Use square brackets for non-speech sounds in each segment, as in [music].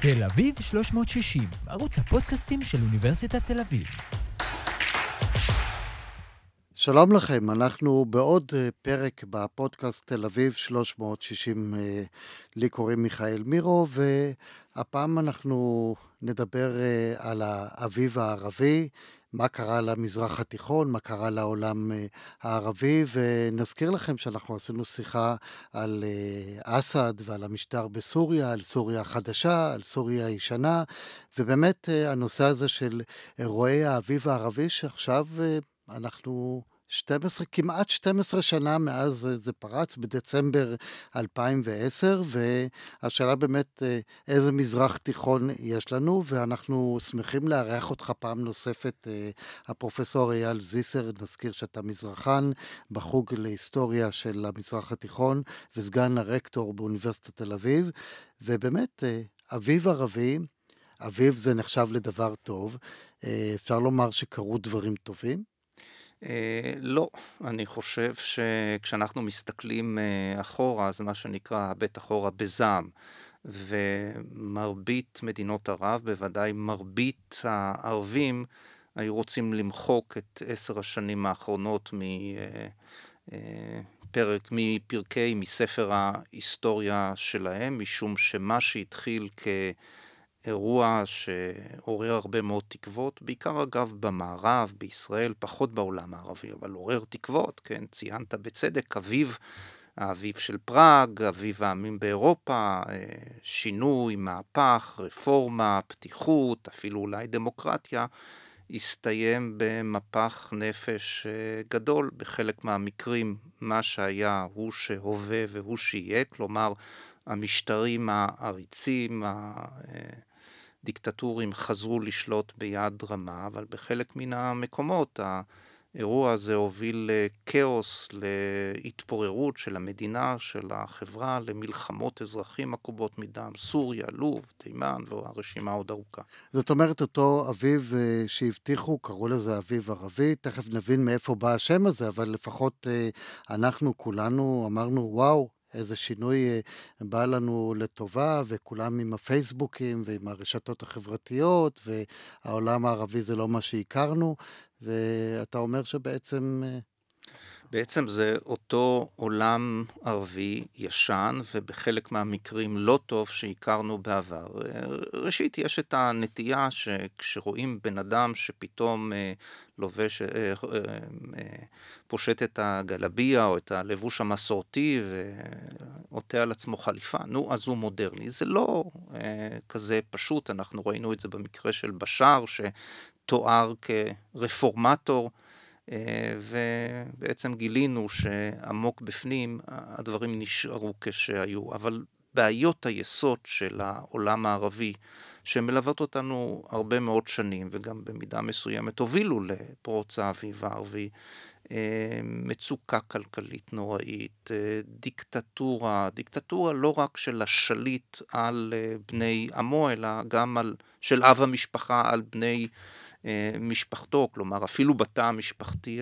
תל אביב 360, ערוץ הפודקאסטים של אוניברסיטת תל אביב. שלום לכם, אנחנו בעוד אה, פרק בפודקאסט תל אביב 360, אה, לי קוראים מיכאל מירו, והפעם אנחנו נדבר אה, על האביב הערבי, מה קרה למזרח התיכון, מה קרה לעולם הערבי, ונזכיר לכם שאנחנו עשינו שיחה על אסד ועל המשטר בסוריה, על סוריה החדשה, על סוריה הישנה, ובאמת הנושא הזה של אירועי האביב הערבי, שעכשיו אנחנו 12, כמעט 12 שנה מאז זה פרץ, בדצמבר 2010, והשאלה באמת איזה מזרח תיכון יש לנו, ואנחנו שמחים לארח אותך פעם נוספת, הפרופסור אייל זיסר, נזכיר שאתה מזרחן בחוג להיסטוריה של המזרח התיכון, וסגן הרקטור באוניברסיטת תל אביב, ובאמת, אביב ערבי, אביב זה נחשב לדבר טוב, אפשר לומר שקרו דברים טובים? אה, לא, אני חושב שכשאנחנו מסתכלים אה, אחורה, זה מה שנקרא הבט אחורה בזעם. ומרבית מדינות ערב, בוודאי מרבית הערבים, היו רוצים למחוק את עשר השנים האחרונות מפרק, אה, מפרקי, מספר ההיסטוריה שלהם, משום שמה שהתחיל כ... אירוע שעורר הרבה מאוד תקוות, בעיקר אגב במערב, בישראל, פחות בעולם הערבי, אבל עורר תקוות, כן, ציינת בצדק, אביב, האביב של פראג, אביב העמים באירופה, אה, שינוי, מהפך, רפורמה, פתיחות, אפילו אולי דמוקרטיה, הסתיים במפח נפש אה, גדול. בחלק מהמקרים מה שהיה הוא שהווה והוא שיהיה, כלומר המשטרים העריצים, דיקטטורים חזרו לשלוט ביד רמה, אבל בחלק מן המקומות האירוע הזה הוביל לכאוס, להתפוררות של המדינה, של החברה, למלחמות אזרחים עקובות מדם, סוריה, לוב, תימן, והרשימה עוד ארוכה. זאת אומרת, אותו אביב אה, שהבטיחו, קראו לזה אביב ערבי, תכף נבין מאיפה בא השם הזה, אבל לפחות אה, אנחנו כולנו אמרנו, וואו, איזה שינוי אה, בא לנו לטובה, וכולם עם הפייסבוקים ועם הרשתות החברתיות, והעולם הערבי זה לא מה שהכרנו, ואתה אומר שבעצם... אה, בעצם זה אותו עולם ערבי ישן, ובחלק מהמקרים לא טוב שהכרנו בעבר. ראשית, יש את הנטייה שכשרואים בן אדם שפתאום אה, לובש, אה, אה, פושט את הגלביה או את הלבוש המסורתי ועוטה על עצמו חליפה, נו, אז הוא מודרני. זה לא כזה פשוט, אנחנו ראינו את זה במקרה של בשאר, שתואר כרפורמטור. אה, ובעצם גילינו שעמוק בפנים הדברים נשארו כשהיו, אבל בעיות היסוד של העולם הערבי, שמלוות אותנו הרבה מאוד שנים, וגם במידה מסוימת הובילו לפרוץ האביב הערבי, אה, מצוקה כלכלית נוראית, אה, דיקטטורה, דיקטטורה לא רק של השליט על בני עמו, אלא גם על, של אב המשפחה על בני אה, משפחתו, כלומר אפילו בתא המשפחתי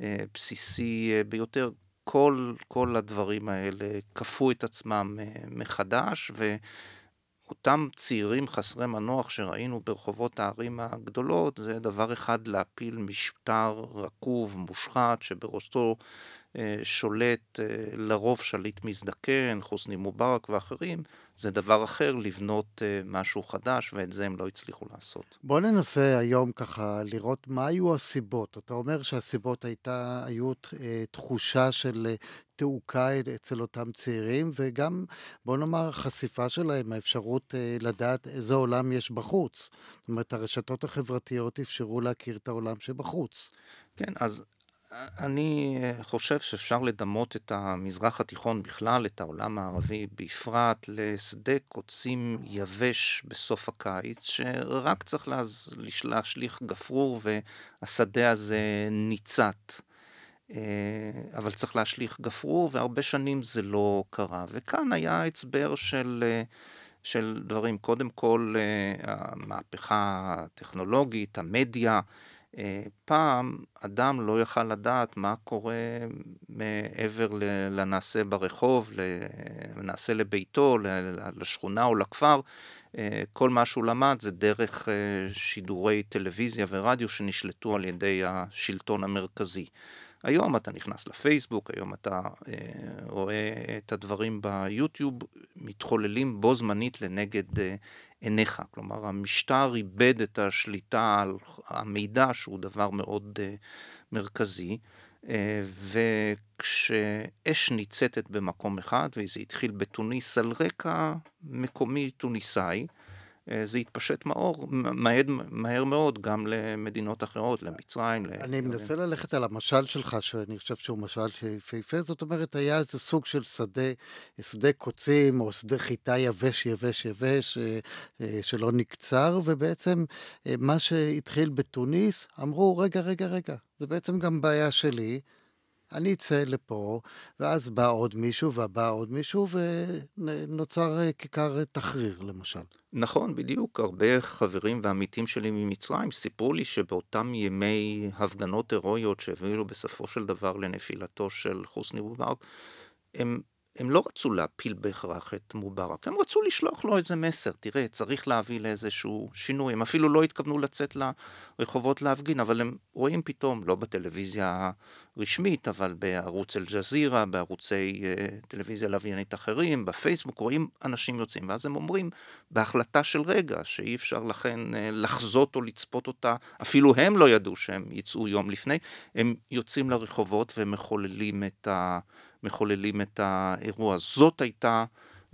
הבסיסי אה, ביותר, כל, כל הדברים האלה כפו את עצמם אה, מחדש, ואותם צעירים חסרי מנוח שראינו ברחובות הערים הגדולות, זה דבר אחד להפיל משטר רקוב, מושחת, שבראשו שולט לרוב שליט מזדקן, חוסני מובארק ואחרים, זה דבר אחר לבנות אה, משהו חדש, ואת זה הם לא הצליחו לעשות. בוא ננסה היום ככה לראות מה היו הסיבות. אתה אומר שהסיבות הייתה, היו אה, תחושה של אה, תעוקה אצל אותם צעירים, וגם, בוא נאמר, חשיפה שלהם, האפשרות לדעת איזה עולם יש בחוץ. זאת אומרת, הרשתות החברתיות אפשרו להכיר את העולם שבחוץ. כן, אז אני חושב שאפשר לדמות את המזרח התיכון בכלל, את העולם הערבי בפרט, לשדה קוצים יבש בסוף הקיץ, שרק צריך להשליך גפרור והשדה הזה ניצת. אה, אבל צריך להשליך גפרור, והרבה שנים זה לא קרה. וכאן היה הצבר של, של דברים. קודם כל, אה, המהפכה הטכנולוגית, המדיה, פעם אדם לא יכל לדעת מה קורה מעבר לנעשה ברחוב, לנעשה לביתו, לשכונה או לכפר. כל מה שהוא למד זה דרך שידורי טלוויזיה ורדיו שנשלטו על ידי השלטון המרכזי. היום אתה נכנס לפייסבוק, היום אתה אה, רואה את הדברים ביוטיוב מתחוללים בו זמנית לנגד אה, עיניך. כלומר, המשטר איבד את השליטה על המידע, שהוא דבר מאוד אה, מרכזי, אה, וכשאש ניצתת במקום אחד, וזה התחיל בתוניס על רקע מקומי תוניסאי, אה, זה יתפשט מאור, מהר, מהר מאוד גם למדינות אחרות, למצרים. אני ל... מנסה ללכת על המשל שלך, שאני חושב שהוא משל שיפהפה, זאת אומרת, היה איזה סוג של שדה, שדה קוצים, או שדה חיטה יבש, יבש, יבש, אה, אה, שלא נקצר, ובעצם מה שהתחיל בתוניס, אמרו, רגע, רגע, רגע, זה בעצם גם בעיה שלי. אני אצא לפה, ואז בא עוד מישהו, ובא עוד מישהו, ונוצר אה, כיכר תחריר, למשל. נכון, בדיוק. הרבה חברים ועמיתים שלי ממצרים סיפרו לי שבאותם ימי הפגנות הירואיות שהביאו בסופו של דבר לנפילתו של חוסני מובארק, הם הם לא רצו להפיל בהכרח את מובארק, הם רצו לשלוח לו איזה מסר, תראה, צריך להביא לאיזשהו שינוי. הם אפילו לא התכוונו לצאת לרחובות להפגין, אבל הם רואים פתאום, לא בטלוויזיה הרשמית, אבל בערוץ אל-ג'זירה, בערוצי uh, טלוויזיה לוויינית אחרים, בפייסבוק, רואים אנשים יוצאים, ואז הם אומרים, בהחלטה של רגע, שאי אפשר לכן uh, לחזות או לצפות אותה, אפילו הם לא ידעו שהם יצאו יום לפני, הם יוצאים לרחובות ומחוללים את ה... את האירוע. זאת הייתה,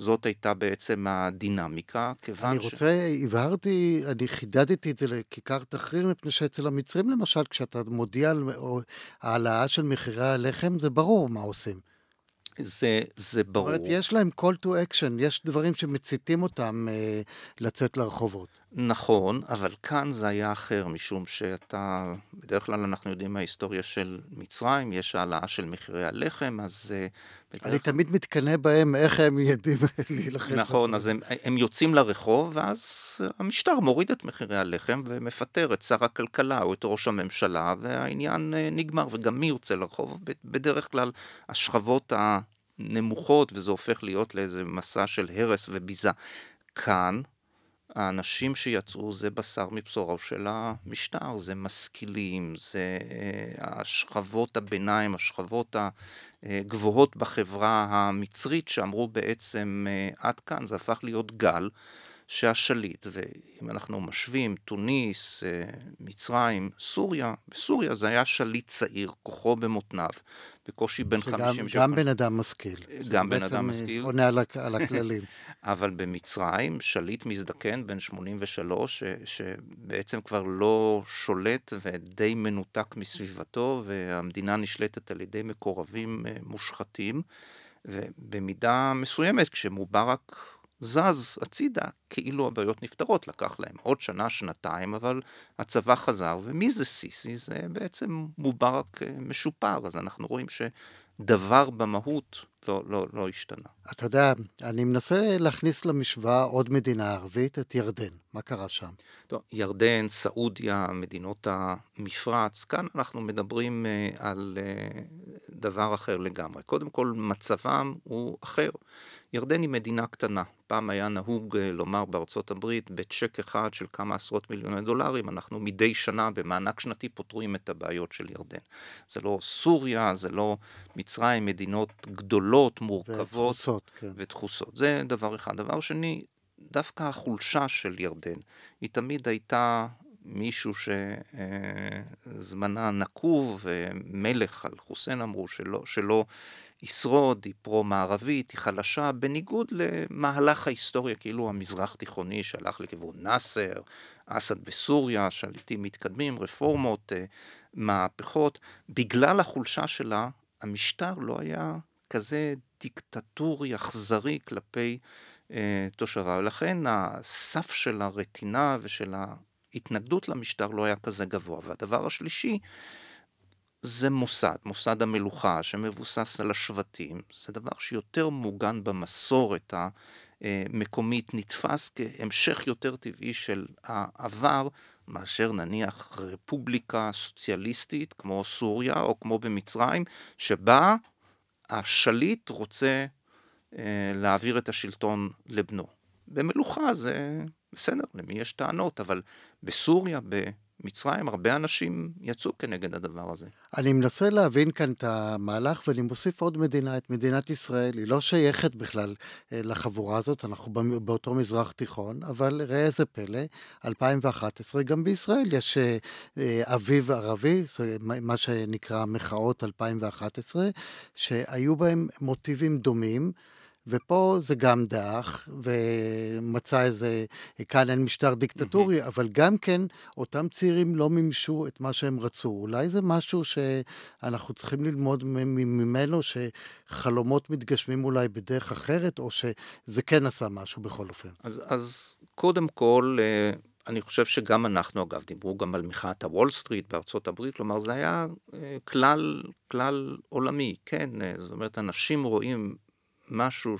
זאת הייתה בעצם הדינמיקה, כיוון אני ש... אני רוצה, הבהרתי, אני חידדתי את זה לכיכר תחריר, מפני שאצל המצרים למשל, כשאתה מודיע על העלאה של מחירי הלחם, זה ברור מה עושים. זה, זה ברור. זאת אומרת, יש להם call to action, יש דברים שמציתים אותם אה, לצאת לרחובות. נכון, אבל כאן זה היה אחר, משום שאתה, בדרך כלל אנחנו יודעים מההיסטוריה של מצרים, יש העלאה של מחירי הלחם, אז... אה, בדרך... אני תמיד מתקנא בהם, איך הם יודעים [laughs] להילחם. נכון, אז הם, הם יוצאים לרחוב, ואז המשטר מוריד את מחירי הלחם ומפטר את שר הכלכלה או את ראש הממשלה, והעניין אה, נגמר, וגם מי יוצא לרחוב? בדרך כלל השכבות הנמוכות, וזה הופך להיות לאיזה מסע של הרס וביזה. כאן, האנשים שיצאו זה בשר מבשורו של המשטר, זה משכילים, זה אה, השכבות הביניים, השכבות הגבוהות בחברה המצרית שאמרו בעצם אה, עד כאן, זה הפך להיות גל. שהשליט, ואם אנחנו משווים, תוניס, אה, מצרים, סוריה, בסוריה זה היה שליט צעיר, כוחו במותניו, בקושי בן חמישים שנה. גם בן אדם משכיל. גם בן אדם משכיל. עונה על הכללים. [laughs] אבל במצרים, שליט מזדקן בן 83, ש, שבעצם כבר לא שולט ודי מנותק מסביבתו, והמדינה נשלטת על ידי מקורבים אה, מושחתים, ובמידה מסוימת, כשמובארק זז הצידה, כאילו הבעיות נפתרות. לקח להם עוד שנה, שנתיים, אבל הצבא חזר, ומי זה סיסי? זה בעצם מובארק אה, משופר, אז אנחנו רואים שדבר במהות לא, לא, לא השתנה. אתה יודע, אני מנסה להכניס למשוואה עוד מדינה ערבית, את ירדן. מה קרה שם? טוב, ירדן, סעודיה, מדינות המפרץ, כאן אנחנו מדברים uh, על uh, דבר אחר לגמרי. קודם כל, מצבם הוא אחר. ירדן היא מדינה קטנה. פעם היה נהוג uh, לומר בארצות הברית, בצ'ק אחד של כמה עשרות מיליוני דולרים, אנחנו מדי שנה במענק שנתי פותרים את הבעיות של ירדן. זה לא סוריה, זה לא מצרים, מדינות גדולות, מורכבות. ודחוסות, כן. ודחוסות. זה דבר אחד. דבר שני, דווקא החולשה של ירדן, היא תמיד הייתה מישהו שזמנה נקוב, מלך על חוסיין אמרו שלא, שלא ישרוד, היא פרו-מערבית, היא חלשה, בניגוד למהלך ההיסטוריה, כאילו המזרח תיכוני שהלך לכיוון נאסר, אסד בסוריה, שליטים מתקדמים, רפורמות, אה, מהפכות. בגלל החולשה שלה, המשטר לא היה כזה דיקטטורי, אכזרי כלפי אה, תושביו, ולכן הסף של הרטינה ושל ההתנגדות למשטר לא היה כזה גבוה. והדבר השלישי, זה מוסד, מוסד המלוכה שמבוסס על השבטים, זה דבר שיותר מוגן במסורת המקומית, נתפס כהמשך יותר טבעי של העבר מאשר נניח רפובליקה סוציאליסטית כמו סוריה או כמו במצרים, שבה השליט רוצה אה, להעביר את השלטון לבנו. במלוכה זה בסדר, למי יש טענות, אבל בסוריה, במצרים, הרבה אנשים יצאו כנגד הדבר הזה. אני מנסה להבין כאן את המהלך, ואני מוסיף עוד מדינה, את מדינת ישראל. היא לא שייכת בכלל אה, לחבורה הזאת, אנחנו באותו מזרח תיכון, אבל ראה איזה פלא, 2011, גם בישראל יש אה, אה, אביב ערבי, מה שנקרא מחאות 2011, שהיו בהם מוטיבים דומים. ופה זה גם דעך, ומצא איזה, כאן אין משטר דיקטטורי, mm-hmm. אבל גם כן, אותם צעירים לא מימשו את מה שהם רצו. אולי זה משהו שאנחנו צריכים ללמוד ממנו, שחלומות מתגשמים אולי בדרך אחרת, או שזה כן עשה משהו בכל אופן. אז, אז קודם כל, אה, אני חושב שגם אנחנו, אגב, דיברו גם על מחאת הוול סטריט בארצות הברית, כלומר זה היה אה, כלל, כלל עולמי, כן, אה, זאת אומרת, אנשים רואים משהו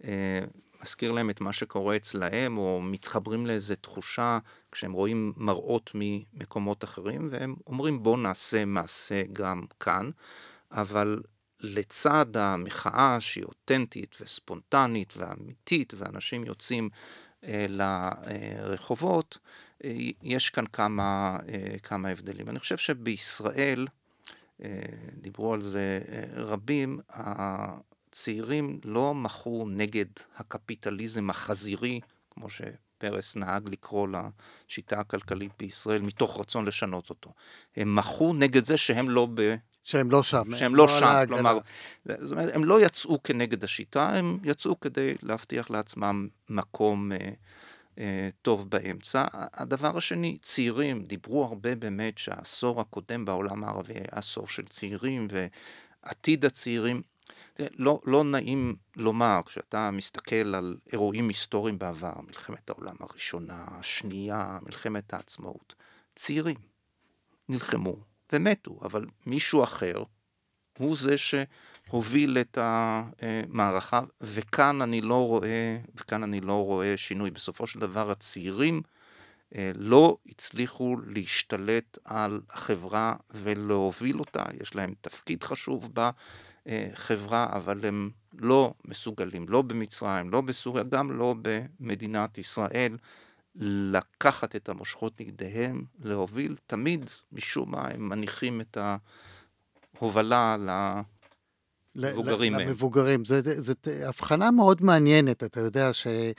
שמזכיר להם את מה שקורה אצלהם, או מתחברים לאיזו תחושה כשהם רואים מראות ממקומות אחרים, והם אומרים בואו נעשה מעשה גם כאן, אבל לצד המחאה שהיא אותנטית וספונטנית ואמיתית, ואנשים יוצאים אה, לרחובות, אה, יש כאן כמה, אה, כמה הבדלים. אני חושב שבישראל, אה, דיברו על זה אה, רבים, צעירים לא מחו נגד הקפיטליזם החזירי, כמו שפרס נהג לקרוא לשיטה הכלכלית בישראל, מתוך רצון לשנות אותו. הם מחו נגד זה שהם לא ב... שהם לא שם. שהם לא, לא שם, כלומר, זאת אומרת, הם לא יצאו כנגד השיטה, הם יצאו כדי להבטיח לעצמם מקום אה, אה, טוב באמצע. הדבר השני, צעירים, דיברו הרבה באמת שהעשור הקודם בעולם הערבי היה עשור של צעירים ועתיד הצעירים. תראה, לא, לא נעים לומר, כשאתה מסתכל על אירועים היסטוריים בעבר, מלחמת העולם הראשונה, השנייה, מלחמת העצמאות, צעירים נלחמו ומתו, אבל מישהו אחר הוא זה שהוביל את המערכה, וכאן אני לא רואה, וכאן אני לא רואה שינוי. בסופו של דבר הצעירים אה, לא הצליחו להשתלט על החברה ולהוביל אותה, יש להם תפקיד חשוב בה. אה, חברה, אבל הם לא מסוגלים, לא במצרים, לא בסוריה, גם לא במדינת ישראל, לקחת את המושכות נגדיהם, להוביל, תמיד משום מה הם מניחים את ההובלה למבוגרים מהם. למבוגרים, זו הבחנה מאוד מעניינת, אתה יודע שאתה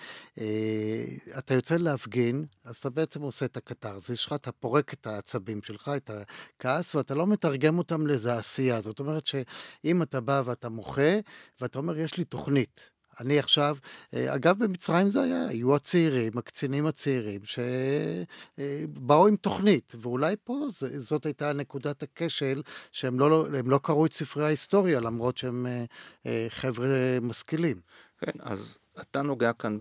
אה, יוצא להפגין, אז אתה בעצם עושה את הקתרזיס שלך, אתה פורק את העצבים שלך, את הכעס, ואתה לא מתרגם אותם לאיזה עשייה. זאת אומרת שאם אתה בא ואתה מוחה, ואתה אומר, יש לי תוכנית, אני עכשיו, אה, אגב במצרים זה היה, היו הצעירים, הקצינים הצעירים, שבאו עם תוכנית, ואולי פה זאת הייתה נקודת הכשל, שהם לא, לא קראו את ספרי ההיסטוריה, למרות שהם אה, אה, חבר'ה משכילים. כן, אז אתה נוגע כאן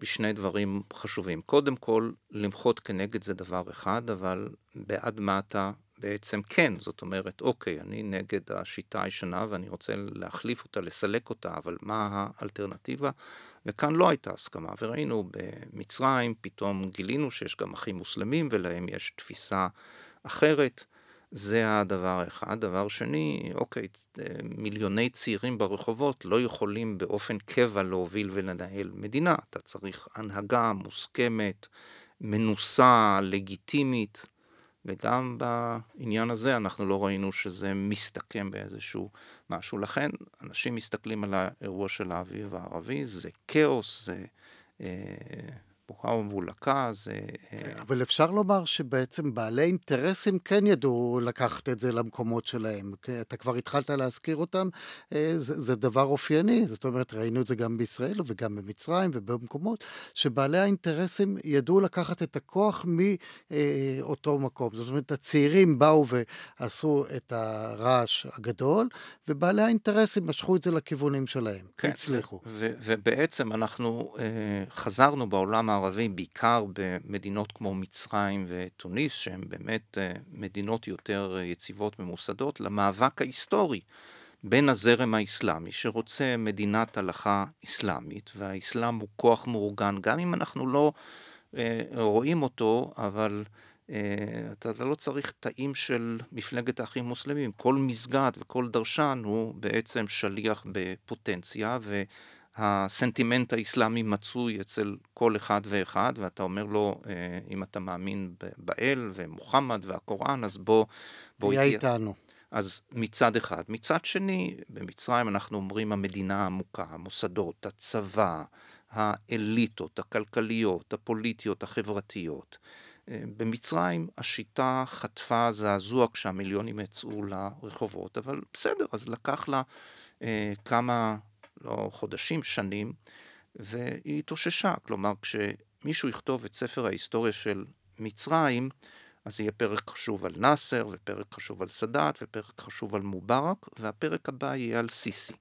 בשני דברים חשובים. קודם כל, למחות כנגד זה דבר אחד, אבל בעד מה אתה בעצם כן, זאת אומרת, אוקיי, אני נגד השיטה הישנה ואני רוצה להחליף אותה, לסלק אותה, אבל מה האלטרנטיבה? וכאן לא הייתה הסכמה, וראינו במצרים, פתאום גילינו שיש גם אחים מוסלמים ולהם יש תפיסה אחרת. זה הדבר האחד. דבר שני, אוקיי, מיליוני צעירים ברחובות לא יכולים באופן קבע להוביל ולנהל מדינה. אתה צריך הנהגה מוסכמת, מנוסה, לגיטימית. וגם בעניין הזה אנחנו לא ראינו שזה מסתכם באיזשהו משהו. לכן אנשים מסתכלים על האירוע של האביב הערבי, זה כאוס, זה... אה, בוקה ומבולקה, זה... אה, אבל אפשר לומר שבעצם בעלי אינטרסים כן ידעו לקחת את זה למקומות שלהם. אתה כבר התחלת להזכיר אותם, אה, זה, זה דבר אופייני, זאת אומרת, ראינו את זה גם בישראל וגם במצרים ובמקומות, שבעלי האינטרסים ידעו לקחת את הכוח מאותו מקום. זאת אומרת, הצעירים באו ועשו את הרעש הגדול, ובעלי האינטרסים משכו את זה לכיוונים שלהם, כן, הצליחו. ובעצם אנחנו אה, חזרנו בעולם הערבי, בעיקר במדינות כמו מצרים ותוניס, שהן באמת אה, מדינות יותר אה, יציבות ממוסדות, למאבק ההיסטורי בין הזרם האסלאמי, שרוצה מדינת הלכה אסלאמית, והאסלאם הוא כוח מאורגן, גם אם אנחנו לא רואים אותו, אבל אתה לא צריך תאים של מפלגת האחים המוסלמים. כל מסגד וכל דרשן הוא בעצם שליח בפוטנציה, והסנטימנט האסלאמי מצוי אצל כל אחד ואחד, ואתה אומר לו, אם אתה מאמין באל ומוחמד והקוראן, אז בוא... בוא תהיה איתנו. אז מצד אחד. מצד שני, במצרים אנחנו אומרים המדינה העמוקה, המוסדות, הצבא, האליטות, הכלכליות, הפוליטיות, החברתיות. במצרים השיטה חטפה זעזוע כשהמיליונים יצאו לרחובות, אבל בסדר, אז לקח לה אה, כמה, לא חודשים, שנים, והיא התאוששה. כלומר, כשמישהו יכתוב את ספר ההיסטוריה של מצרים, אז יהיה פרק חשוב על נאסר, ופרק חשוב על סאדאת, ופרק חשוב על מובארק, והפרק הבא יהיה על סיסי.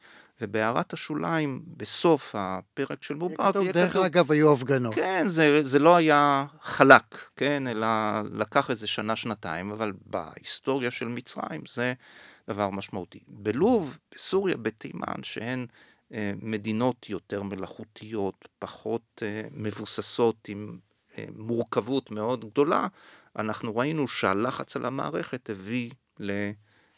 ובהערת השוליים, בסוף הפרק של מובארק, יהיה כתוב... דרך אגב, היו הפגנות. כן, זה, זה לא היה חלק, כן, אלא לקח איזה שנה-שנתיים, אבל בהיסטוריה של מצרים זה דבר משמעותי. בלוב, בסוריה, בתימן, שהן מדינות יותר מלאכותיות, פחות אה, מבוססות, עם אה, מורכבות מאוד גדולה, אנחנו ראינו שהלחץ על המערכת הביא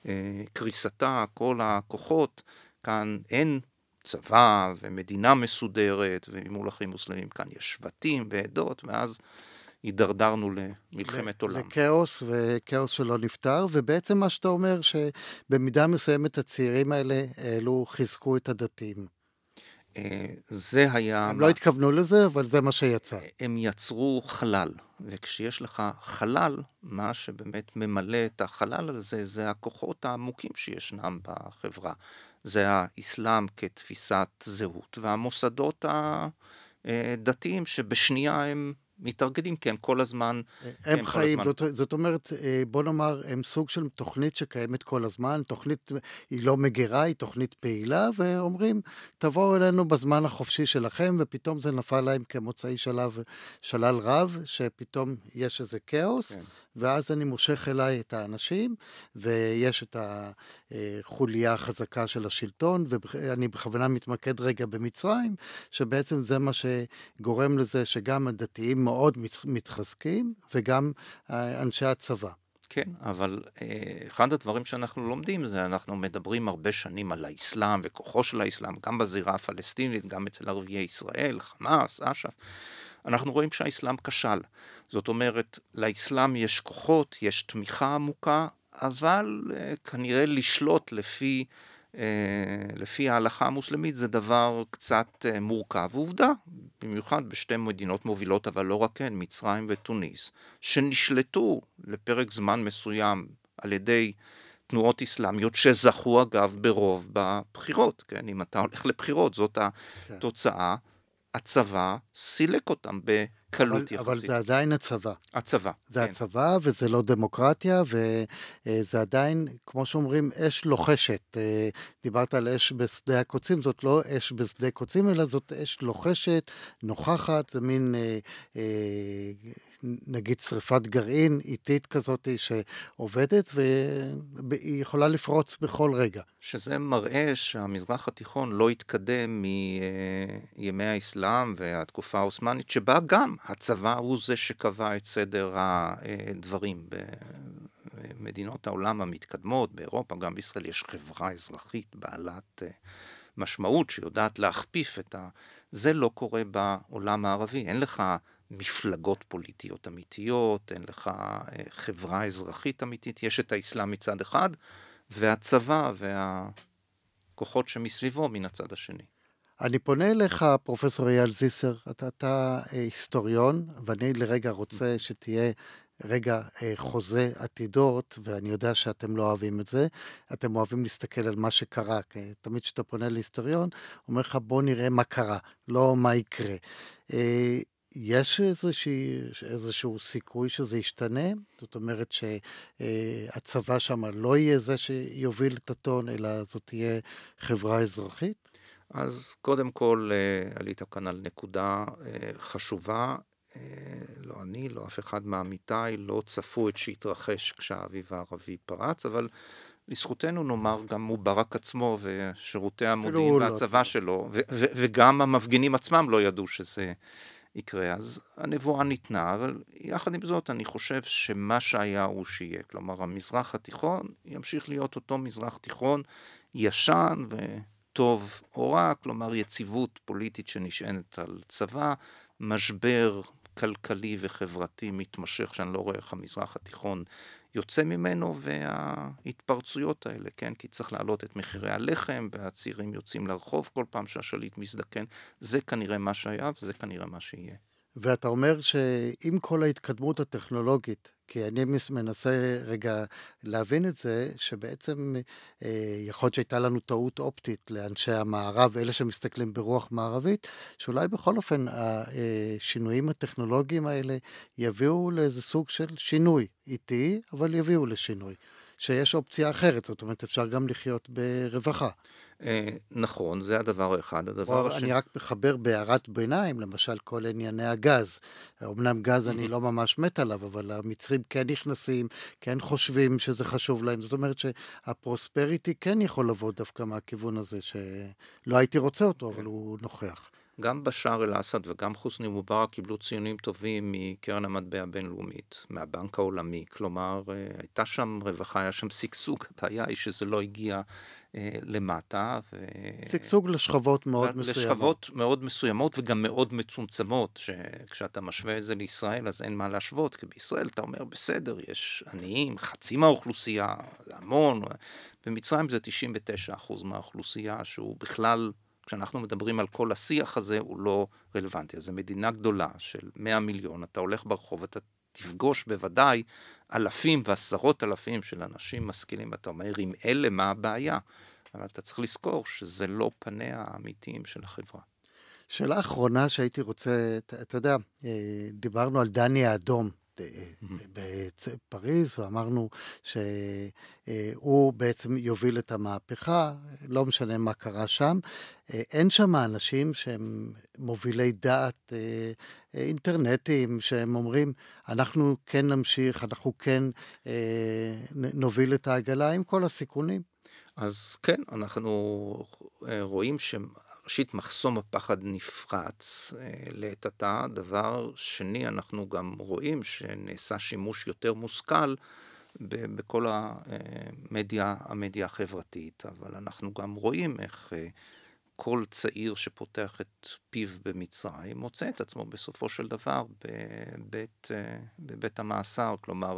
לקריסתה, כל הכוחות. כאן אין צבא ומדינה מסודרת, ומול אחים מוסלמים כאן יש שבטים ועדות, ואז הידרדרנו למלחמת עולם. לכאוס, וכאוס שלא נפתר, ובעצם מה שאתה אומר, שבמידה מסוימת הצעירים האלה העלו, חיזקו את הדתיים. אה, זה היה... הם לא התכוונו לזה, אבל זה מה שיצא. הם יצרו חלל, וכשיש לך חלל, מה שבאמת ממלא את החלל הזה, זה הכוחות העמוקים שישנם בחברה. זה האסלאם כתפיסת זהות, והמוסדות הדתיים שבשנייה הם מתארגנים, כי הם כל הזמן... הם חיים, זאת, זאת אומרת, אה, בוא נאמר, הם סוג של תוכנית שקיימת כל הזמן, תוכנית, היא לא מגירה, היא תוכנית פעילה, ואומרים, תבואו אלינו בזמן החופשי שלכם, ופתאום זה נפל להם כמוצאי שלב, שלל רב, שפתאום יש איזה כאוס, כן. ואז אני מושך אליי את האנשים, ויש את החוליה החזקה של השלטון, ואני בכוונה מתמקד רגע במצרים, שבעצם זה מה שגורם לזה שגם הדתיים מאוד מתחזקים, וגם אה, אנשי הצבא. כן, אבל אה, אחד הדברים שאנחנו לומדים זה, אנחנו מדברים הרבה שנים על האסלאם וכוחו של האסלאם, גם בזירה הפלסטינית, גם אצל ערביי ישראל, חמאס, אש"ף. אנחנו רואים שהאסלאם כשל. זאת אומרת, לאסלאם יש כוחות, יש תמיכה עמוקה, אבל אה, כנראה לשלוט לפי אה, לפי ההלכה המוסלמית זה דבר קצת אה, מורכב. עובדה, במיוחד בשתי מדינות מובילות, אבל לא רק הן, מצרים ותוניס, שנשלטו לפרק זמן מסוים על ידי תנועות אסלאמיות, שזכו אגב ברוב בבחירות, כן? אם אתה הולך לבחירות, זאת כן. התוצאה. הצבא סילק אותם בקלות אבל, יחסית. אבל זה עדיין הצבא. הצבא, זה כן. הצבא, וזה לא דמוקרטיה, וזה עדיין, כמו שאומרים, אש לוחשת. אה, דיברת על אש בשדה הקוצים, זאת לא אש בשדה קוצים, אלא זאת אש לוחשת, נוכחת, זה מין, אה, אה, נגיד, שריפת גרעין איטית כזאת שעובדת, והיא יכולה לפרוץ בכל רגע. שזה מראה שהמזרח התיכון לא התקדם מימי האסלאם והתקופה העות'מאנית, שבה גם הצבא הוא זה שקבע את סדר הדברים. במדינות העולם המתקדמות, באירופה, גם בישראל, יש חברה אזרחית בעלת משמעות שיודעת להכפיף את ה... זה לא קורה בעולם הערבי. אין לך מפלגות פוליטיות אמיתיות, אין לך חברה אזרחית אמיתית, יש את האסלאם מצד אחד, והצבא והכוחות שמסביבו מן הצד השני. אני פונה אליך, פרופסור אייל זיסר, אתה, אתה אה, היסטוריון, ואני לרגע רוצה שתהיה רגע אה, חוזה עתידות, ואני יודע שאתם לא אוהבים את זה, אתם אוהבים להסתכל על מה שקרה, כי תמיד כשאתה פונה להיסטוריון, אומר לך בוא נראה מה קרה, לא מה יקרה. אה, יש איזושהי, איזשהו סיכוי שזה ישתנה? זאת אומרת שהצבא שם לא יהיה זה שיוביל את הטון, אלא זאת תהיה חברה אזרחית? אז קודם כל אה, עלית כאן על נקודה אה, חשובה. אה, לא אני, לא אף אחד מעמיתיי לא צפו את שהתרחש כשהאביב הערבי פרץ, אבל לזכותנו נאמר גם מובארק עצמו ושירותי המודיעין והצבא לא. שלו, וגם המפגינים עצמם לא ידעו שזה יקרה. אז הנבואה ניתנה, אבל יחד עם זאת, אני חושב שמה שהיה הוא שיהיה. כלומר, המזרח התיכון ימשיך להיות אותו מזרח תיכון ישן וטוב או רע, כלומר, יציבות פוליטית שנשענת על צבא, משבר כלכלי וחברתי מתמשך, שאני לא רואה איך המזרח התיכון יוצא ממנו, וההתפרצויות האלה, כן? כי צריך להעלות את מחירי הלחם, והצעירים יוצאים לרחוב כל פעם שהשליט מזדקן. זה כנראה מה שהיה, וזה כנראה מה שיהיה. ואתה אומר שעם כל ההתקדמות הטכנולוגית, כי אני מנסה רגע להבין את זה, שבעצם אה, יכול להיות שהייתה לנו טעות אופטית לאנשי המערב, אלה שמסתכלים ברוח מערבית, שאולי בכל אופן השינויים הטכנולוגיים האלה יביאו לאיזה סוג של שינוי איטי, אבל יביאו לשינוי. שיש אופציה אחרת, זאת אומרת, אפשר גם לחיות ברווחה. אה, נכון, זה הדבר האחד. הדבר השני... אני רק מחבר בהערת ביניים, למשל כל ענייני הגז. אמנם גז אני לא ממש מת עליו, אבל המצרים כן נכנסים, כן חושבים שזה חשוב להם. זאת אומרת שהפרוספריטי כן יכול לבוא דווקא מהכיוון הזה, שלא הייתי רוצה אותו, אבל הוא נוכח. גם בשאר אל-אסד וגם חוסני מובארק קיבלו ציונים טובים מקרן המטבע הבינלאומית, מהבנק העולמי. כלומר, אה, הייתה שם רווחה, היה שם שגשוג. הבעיה היא שזה לא הגיע אה, למטה. ו... שגשוג לשכבות מאוד לשכבות מסוימות. לשכבות מאוד מסוימות וגם מאוד מצומצמות, שכשאתה משווה את זה לישראל אז אין מה להשוות, כי בישראל אתה אומר, בסדר, יש עניים, חצי מהאוכלוסייה, המון. במצרים זה 99% מהאוכלוסייה, שהוא בכלל... כשאנחנו מדברים על כל השיח הזה, הוא לא רלוונטי. אז זו מדינה גדולה של 100 מיליון, אתה הולך ברחוב, אתה תפגוש בוודאי אלפים ועשרות אלפים של אנשים משכילים, ואתה אומר, עם אלה מה הבעיה? אבל אתה צריך לזכור שזה לא פניה האמיתיים של החברה. שאלה אחרונה שהייתי רוצה, אתה, אתה יודע, אה, דיברנו על דני האדום, בפריז, ואמרנו שהוא בעצם יוביל את המהפכה, לא משנה מה קרה שם. אין שם אנשים שהם מובילי דעת אה, אינטרנטיים, שהם אומרים, אנחנו כן נמשיך, אנחנו כן אה, נוביל את העגלה עם כל הסיכונים. אז כן, אנחנו אה, רואים שהם... ראשית, מחסום הפחד נפרץ אה, לעת עתה. דבר שני, אנחנו גם רואים שנעשה שימוש יותר מושכל בכל המדיה, המדיה החברתית, אבל אנחנו גם רואים איך אה, כל צעיר שפותח את פיו במצרים מוצא את עצמו בסופו של דבר בבית, אה, בבית המאסר, כלומר,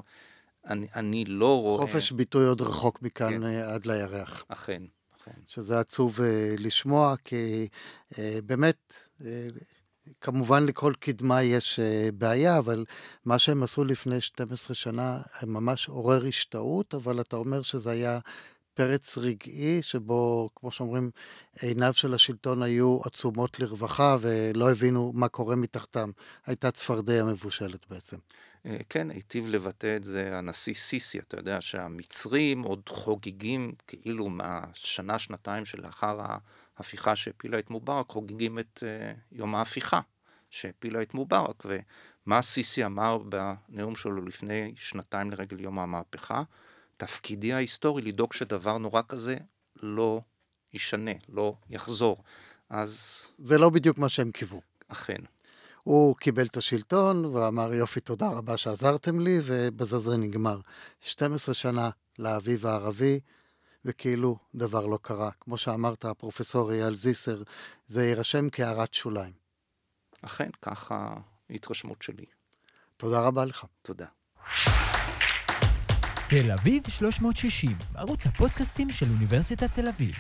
אני, אני לא רואה... חופש ביטוי עוד רחוק מכאן כן. עד לירח. אכן. נכון. שזה עצוב uh, לשמוע, כי uh, באמת, uh, כמובן לכל קדמה יש uh, בעיה, אבל מה שהם עשו לפני 12 שנה ממש עורר השתאות, אבל אתה אומר שזה היה פרץ רגעי, שבו, כמו שאומרים, עיניו של השלטון היו עצומות לרווחה ולא הבינו מה קורה מתחתם. הייתה צפרדע מבושלת בעצם. אה, כן, היטיב לבטא את זה הנשיא סיסי, אתה יודע שהמצרים עוד חוגגים, כאילו מהשנה, שנתיים שלאחר ההפיכה שהפילה את מובארק, חוגגים את uh, יום ההפיכה שהפילה את מובארק. ומה סיסי אמר בנאום שלו לפני שנתיים לרגל יום המהפכה? תפקידי ההיסטורי לדאוג שדבר נורא כזה לא ישנה, לא יחזור. אז... זה לא בדיוק מה שהם קיוו. אכן. הוא קיבל את השלטון ואמר יופי תודה רבה שעזרתם לי ובזה זה נגמר. 12 שנה לאביב הערבי וכאילו דבר לא קרה. כמו שאמרת הפרופסור אייל זיסר, זה יירשם כהערת שוליים. אכן, ככה ההתרשמות שלי. תודה רבה לך. תודה. תל אביב 360, ערוץ הפודקאסטים של אוניברסיטת תל אביב.